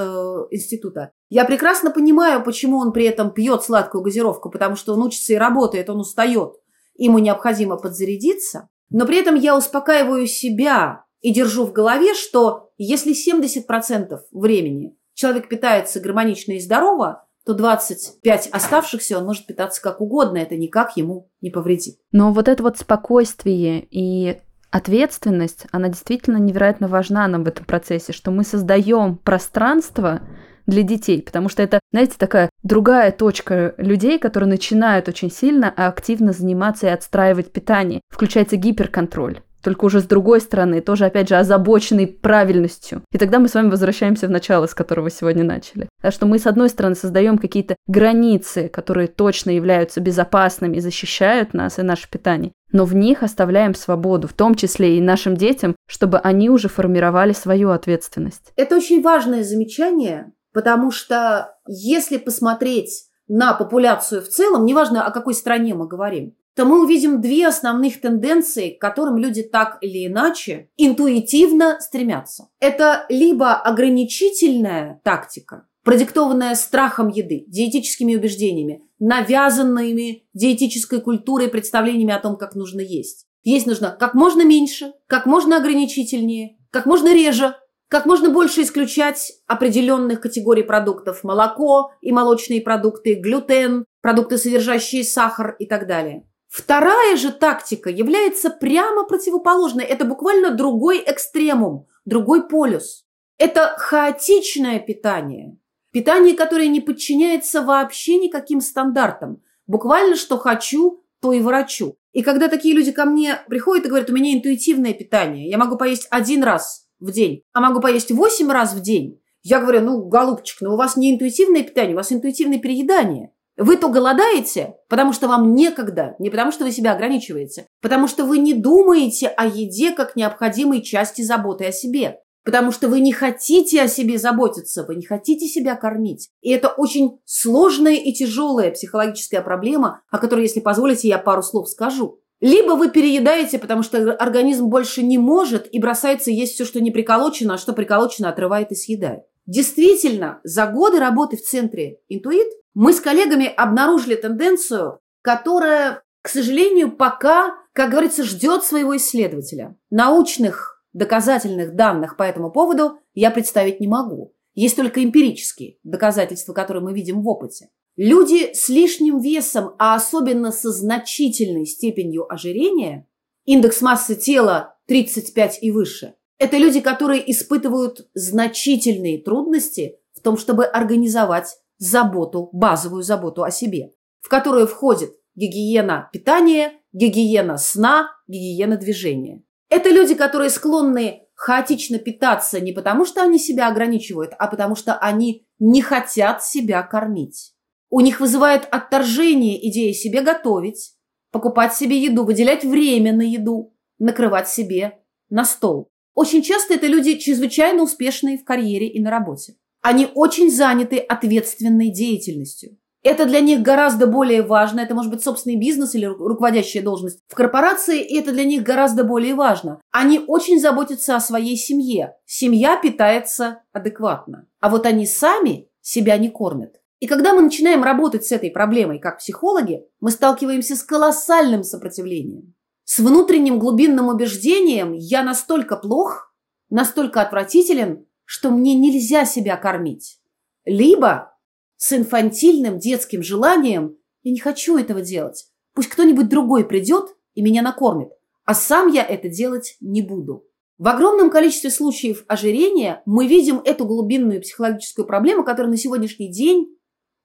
института. Я прекрасно понимаю, почему он при этом пьет сладкую газировку, потому что он учится и работает, он устает. Ему необходимо подзарядиться. Но при этом я успокаиваю себя и держу в голове, что если 70% времени человек питается гармонично и здорово, то 25 оставшихся он может питаться как угодно, это никак ему не повредит. Но вот это вот спокойствие и ответственность, она действительно невероятно важна нам в этом процессе, что мы создаем пространство для детей, потому что это, знаете, такая другая точка людей, которые начинают очень сильно активно заниматься и отстраивать питание. Включается гиперконтроль только уже с другой стороны, тоже, опять же, озабоченный правильностью. И тогда мы с вами возвращаемся в начало, с которого сегодня начали. Так что мы, с одной стороны, создаем какие-то границы, которые точно являются безопасными и защищают нас и наше питание, но в них оставляем свободу, в том числе и нашим детям, чтобы они уже формировали свою ответственность. Это очень важное замечание, потому что если посмотреть на популяцию в целом, неважно, о какой стране мы говорим, то мы увидим две основных тенденции, к которым люди так или иначе интуитивно стремятся. Это либо ограничительная тактика, продиктованная страхом еды, диетическими убеждениями, навязанными диетической культурой, представлениями о том, как нужно есть. Есть нужно как можно меньше, как можно ограничительнее, как можно реже, как можно больше исключать определенных категорий продуктов – молоко и молочные продукты, глютен, продукты, содержащие сахар и так далее. Вторая же тактика является прямо противоположной. Это буквально другой экстремум, другой полюс. Это хаотичное питание. Питание, которое не подчиняется вообще никаким стандартам. Буквально что хочу, то и ворочу. И когда такие люди ко мне приходят и говорят, у меня интуитивное питание, я могу поесть один раз в день, а могу поесть восемь раз в день, я говорю, ну, голубчик, ну у вас не интуитивное питание, у вас интуитивное переедание. Вы то голодаете, потому что вам некогда, не потому что вы себя ограничиваете, потому что вы не думаете о еде как необходимой части заботы о себе, потому что вы не хотите о себе заботиться, вы не хотите себя кормить. И это очень сложная и тяжелая психологическая проблема, о которой, если позволите, я пару слов скажу. Либо вы переедаете, потому что организм больше не может и бросается есть все, что не приколочено, а что приколочено отрывает и съедает. Действительно, за годы работы в центре «Интуит» мы с коллегами обнаружили тенденцию, которая, к сожалению, пока, как говорится, ждет своего исследователя. Научных доказательных данных по этому поводу я представить не могу. Есть только эмпирические доказательства, которые мы видим в опыте. Люди с лишним весом, а особенно со значительной степенью ожирения, индекс массы тела 35 и выше, это люди, которые испытывают значительные трудности в том, чтобы организовать заботу, базовую заботу о себе, в которую входит гигиена питания, гигиена сна, гигиена движения. Это люди, которые склонны хаотично питаться не потому, что они себя ограничивают, а потому что они не хотят себя кормить. У них вызывает отторжение идея себе готовить, покупать себе еду, выделять время на еду, накрывать себе на стол. Очень часто это люди чрезвычайно успешные в карьере и на работе. Они очень заняты ответственной деятельностью. Это для них гораздо более важно. Это может быть собственный бизнес или руководящая должность в корпорации, и это для них гораздо более важно. Они очень заботятся о своей семье. Семья питается адекватно. А вот они сами себя не кормят. И когда мы начинаем работать с этой проблемой как психологи, мы сталкиваемся с колоссальным сопротивлением. С внутренним глубинным убеждением «я настолько плох, настолько отвратителен, что мне нельзя себя кормить. Либо с инфантильным детским желанием «я не хочу этого делать, пусть кто-нибудь другой придет и меня накормит, а сам я это делать не буду». В огромном количестве случаев ожирения мы видим эту глубинную психологическую проблему, которая на сегодняшний день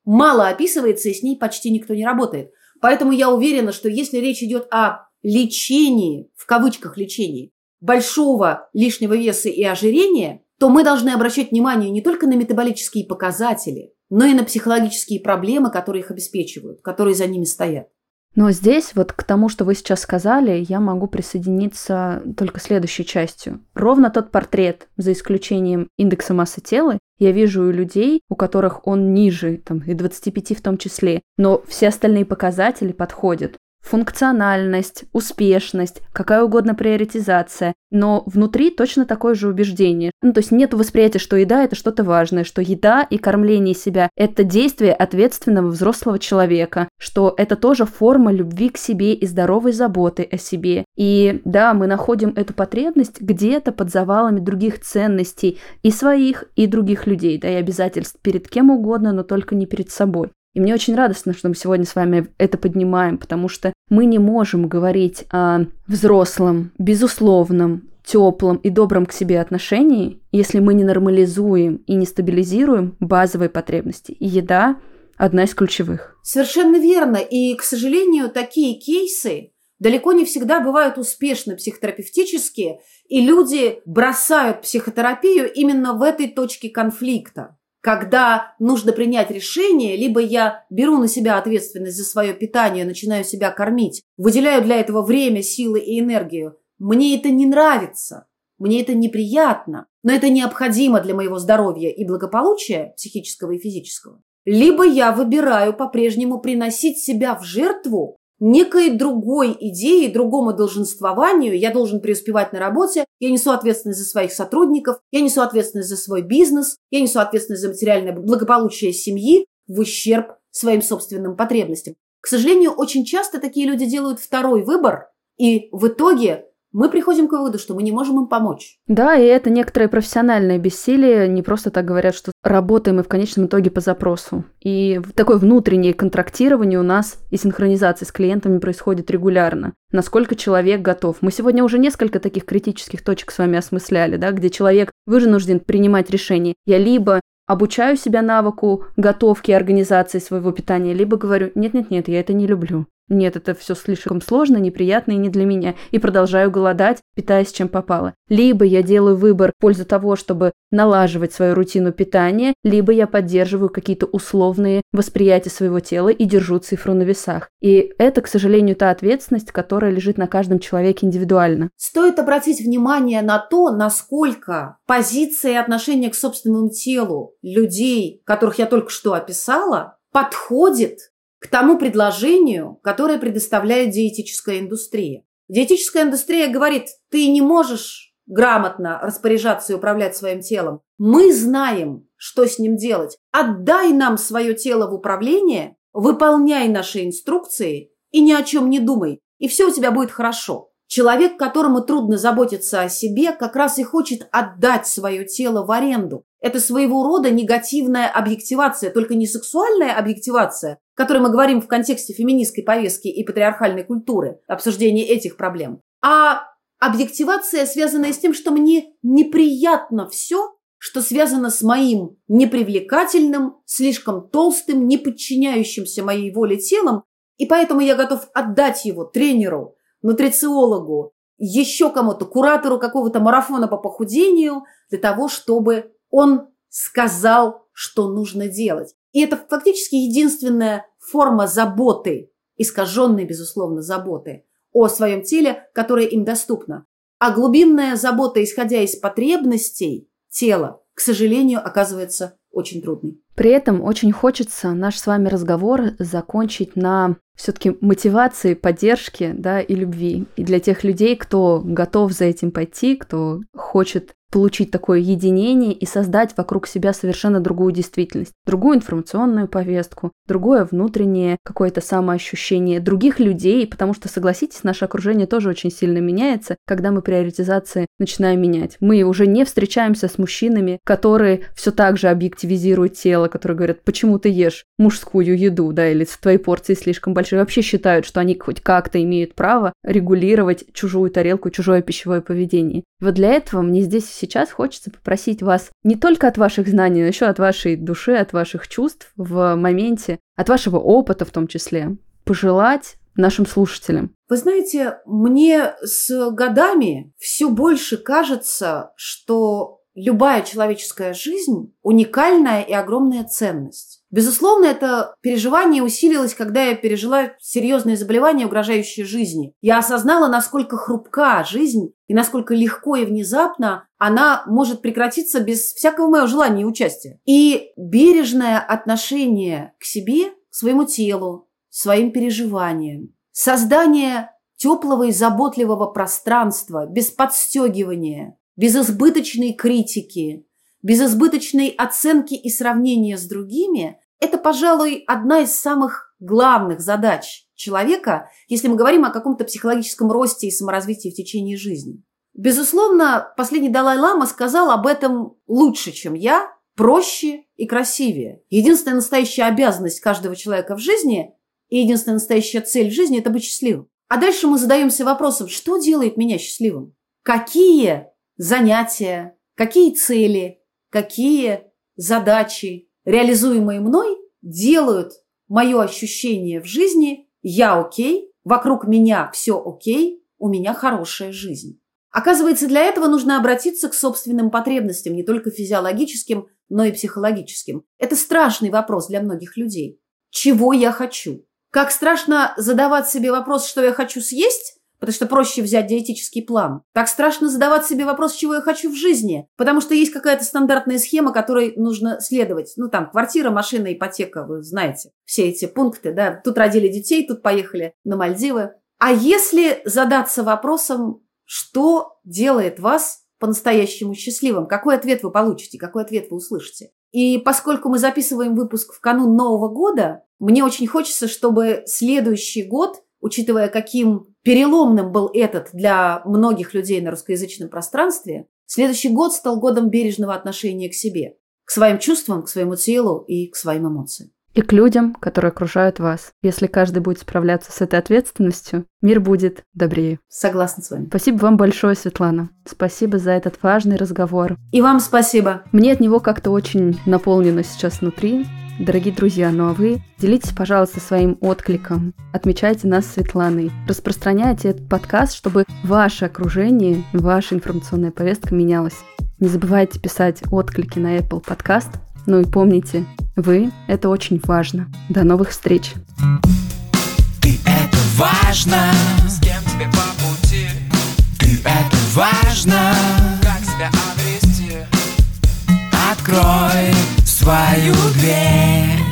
мало описывается и с ней почти никто не работает. Поэтому я уверена, что если речь идет о лечении, в кавычках лечении, большого лишнего веса и ожирения, то мы должны обращать внимание не только на метаболические показатели, но и на психологические проблемы, которые их обеспечивают, которые за ними стоят. Но здесь вот к тому, что вы сейчас сказали, я могу присоединиться только следующей частью. Ровно тот портрет, за исключением индекса массы тела, я вижу у людей, у которых он ниже, там, и 25 в том числе, но все остальные показатели подходят. Функциональность, успешность, какая угодно приоритизация, но внутри точно такое же убеждение. Ну, то есть нет восприятия, что еда – это что-то важное, что еда и кормление себя – это действие ответственного взрослого человека, что это тоже форма любви к себе и здоровой заботы о себе. И да, мы находим эту потребность где-то под завалами других ценностей и своих, и других людей, да, и обязательств перед кем угодно, но только не перед собой. И мне очень радостно, что мы сегодня с вами это поднимаем, потому что мы не можем говорить о взрослом, безусловном, теплом и добром к себе отношении, если мы не нормализуем и не стабилизируем базовые потребности. И еда – одна из ключевых. Совершенно верно. И, к сожалению, такие кейсы далеко не всегда бывают успешны психотерапевтически, и люди бросают психотерапию именно в этой точке конфликта когда нужно принять решение, либо я беру на себя ответственность за свое питание, начинаю себя кормить, выделяю для этого время, силы и энергию. Мне это не нравится, мне это неприятно, но это необходимо для моего здоровья и благополучия психического и физического. Либо я выбираю по-прежнему приносить себя в жертву некой другой идеи, другому долженствованию. Я должен преуспевать на работе, я несу ответственность за своих сотрудников, я несу ответственность за свой бизнес, я несу ответственность за материальное благополучие семьи в ущерб своим собственным потребностям. К сожалению, очень часто такие люди делают второй выбор, и в итоге мы приходим к выводу, что мы не можем им помочь. Да, и это некоторое профессиональное бессилие. Не просто так говорят, что работаем мы в конечном итоге по запросу. И такое внутреннее контрактирование у нас и синхронизация с клиентами происходит регулярно. Насколько человек готов. Мы сегодня уже несколько таких критических точек с вами осмысляли, да, где человек вынужден принимать решение. Я либо обучаю себя навыку готовки и организации своего питания, либо говорю, нет-нет-нет, я это не люблю. Нет, это все слишком сложно, неприятно и не для меня. И продолжаю голодать, питаясь чем попало. Либо я делаю выбор в пользу того, чтобы налаживать свою рутину питания, либо я поддерживаю какие-то условные восприятия своего тела и держу цифру на весах. И это, к сожалению, та ответственность, которая лежит на каждом человеке индивидуально. Стоит обратить внимание на то, насколько позиция и отношение к собственному телу людей, которых я только что описала, подходит к тому предложению, которое предоставляет диетическая индустрия. Диетическая индустрия говорит, ты не можешь грамотно распоряжаться и управлять своим телом. Мы знаем, что с ним делать. Отдай нам свое тело в управление, выполняй наши инструкции и ни о чем не думай, и все у тебя будет хорошо. Человек, которому трудно заботиться о себе, как раз и хочет отдать свое тело в аренду. Это своего рода негативная объективация, только не сексуальная объективация, о которой мы говорим в контексте феминистской повестки и патриархальной культуры, обсуждения этих проблем, а объективация, связанная с тем, что мне неприятно все, что связано с моим непривлекательным, слишком толстым, не подчиняющимся моей воле телом, и поэтому я готов отдать его тренеру, нутрициологу, еще кому-то, куратору какого-то марафона по похудению, для того, чтобы он сказал, что нужно делать. И это фактически единственная форма заботы, искаженной, безусловно, заботы о своем теле, которая им доступна. А глубинная забота, исходя из потребностей тела, к сожалению, оказывается очень трудной. При этом очень хочется наш с вами разговор закончить на все-таки мотивации, поддержки, да, и любви. И для тех людей, кто готов за этим пойти, кто хочет получить такое единение и создать вокруг себя совершенно другую действительность, другую информационную повестку, другое внутреннее какое-то самоощущение других людей, потому что, согласитесь, наше окружение тоже очень сильно меняется, когда мы приоритизации начинаем менять. Мы уже не встречаемся с мужчинами, которые все так же объективизируют тело, которые говорят, почему ты ешь мужскую еду, да, или твои порции слишком большие, вообще считают, что они хоть как-то имеют право регулировать чужую тарелку, чужое пищевое поведение. Вот для этого мне здесь сейчас хочется попросить вас не только от ваших знаний, но еще от вашей души, от ваших чувств в моменте, от вашего опыта в том числе, пожелать нашим слушателям? Вы знаете, мне с годами все больше кажется, что любая человеческая жизнь – уникальная и огромная ценность. Безусловно, это переживание усилилось, когда я пережила серьезные заболевания, угрожающие жизни. Я осознала, насколько хрупка жизнь и насколько легко и внезапно она может прекратиться без всякого моего желания и участия. И бережное отношение к себе, к своему телу, своим переживаниям, создание теплого и заботливого пространства, без подстегивания, без избыточной критики, без избыточной оценки и сравнения с другими, это, пожалуй, одна из самых главных задач человека, если мы говорим о каком-то психологическом росте и саморазвитии в течение жизни. Безусловно, последний Далай-Лама сказал об этом лучше, чем я, проще и красивее. Единственная настоящая обязанность каждого человека в жизни и единственная настоящая цель в жизни – это быть счастливым. А дальше мы задаемся вопросом, что делает меня счастливым? Какие занятия, какие цели, какие задачи, реализуемые мной, делают мое ощущение в жизни «я окей», «вокруг меня все окей», «у меня хорошая жизнь». Оказывается, для этого нужно обратиться к собственным потребностям, не только физиологическим, но и психологическим. Это страшный вопрос для многих людей. Чего я хочу? Как страшно задавать себе вопрос, что я хочу съесть, потому что проще взять диетический план. Так страшно задавать себе вопрос, чего я хочу в жизни, потому что есть какая-то стандартная схема, которой нужно следовать. Ну, там, квартира, машина, ипотека, вы знаете, все эти пункты, да. Тут родили детей, тут поехали на Мальдивы. А если задаться вопросом, что делает вас по-настоящему счастливым? Какой ответ вы получите? Какой ответ вы услышите? И поскольку мы записываем выпуск в канун Нового года, мне очень хочется, чтобы следующий год учитывая, каким переломным был этот для многих людей на русскоязычном пространстве, следующий год стал годом бережного отношения к себе, к своим чувствам, к своему телу и к своим эмоциям. И к людям, которые окружают вас. Если каждый будет справляться с этой ответственностью, мир будет добрее. Согласна с вами. Спасибо вам большое, Светлана. Спасибо за этот важный разговор. И вам спасибо. Мне от него как-то очень наполнено сейчас внутри. Дорогие друзья, ну а вы делитесь, пожалуйста, своим откликом. Отмечайте нас Светланой. Распространяйте этот подкаст, чтобы ваше окружение, ваша информационная повестка менялась. Не забывайте писать отклики на Apple Podcast. Ну и помните, вы — это очень важно. До новых встреч! Ты это важно! С кем тебе по пути? Ты это важно! Как себя обрести? Открой! свою дверь.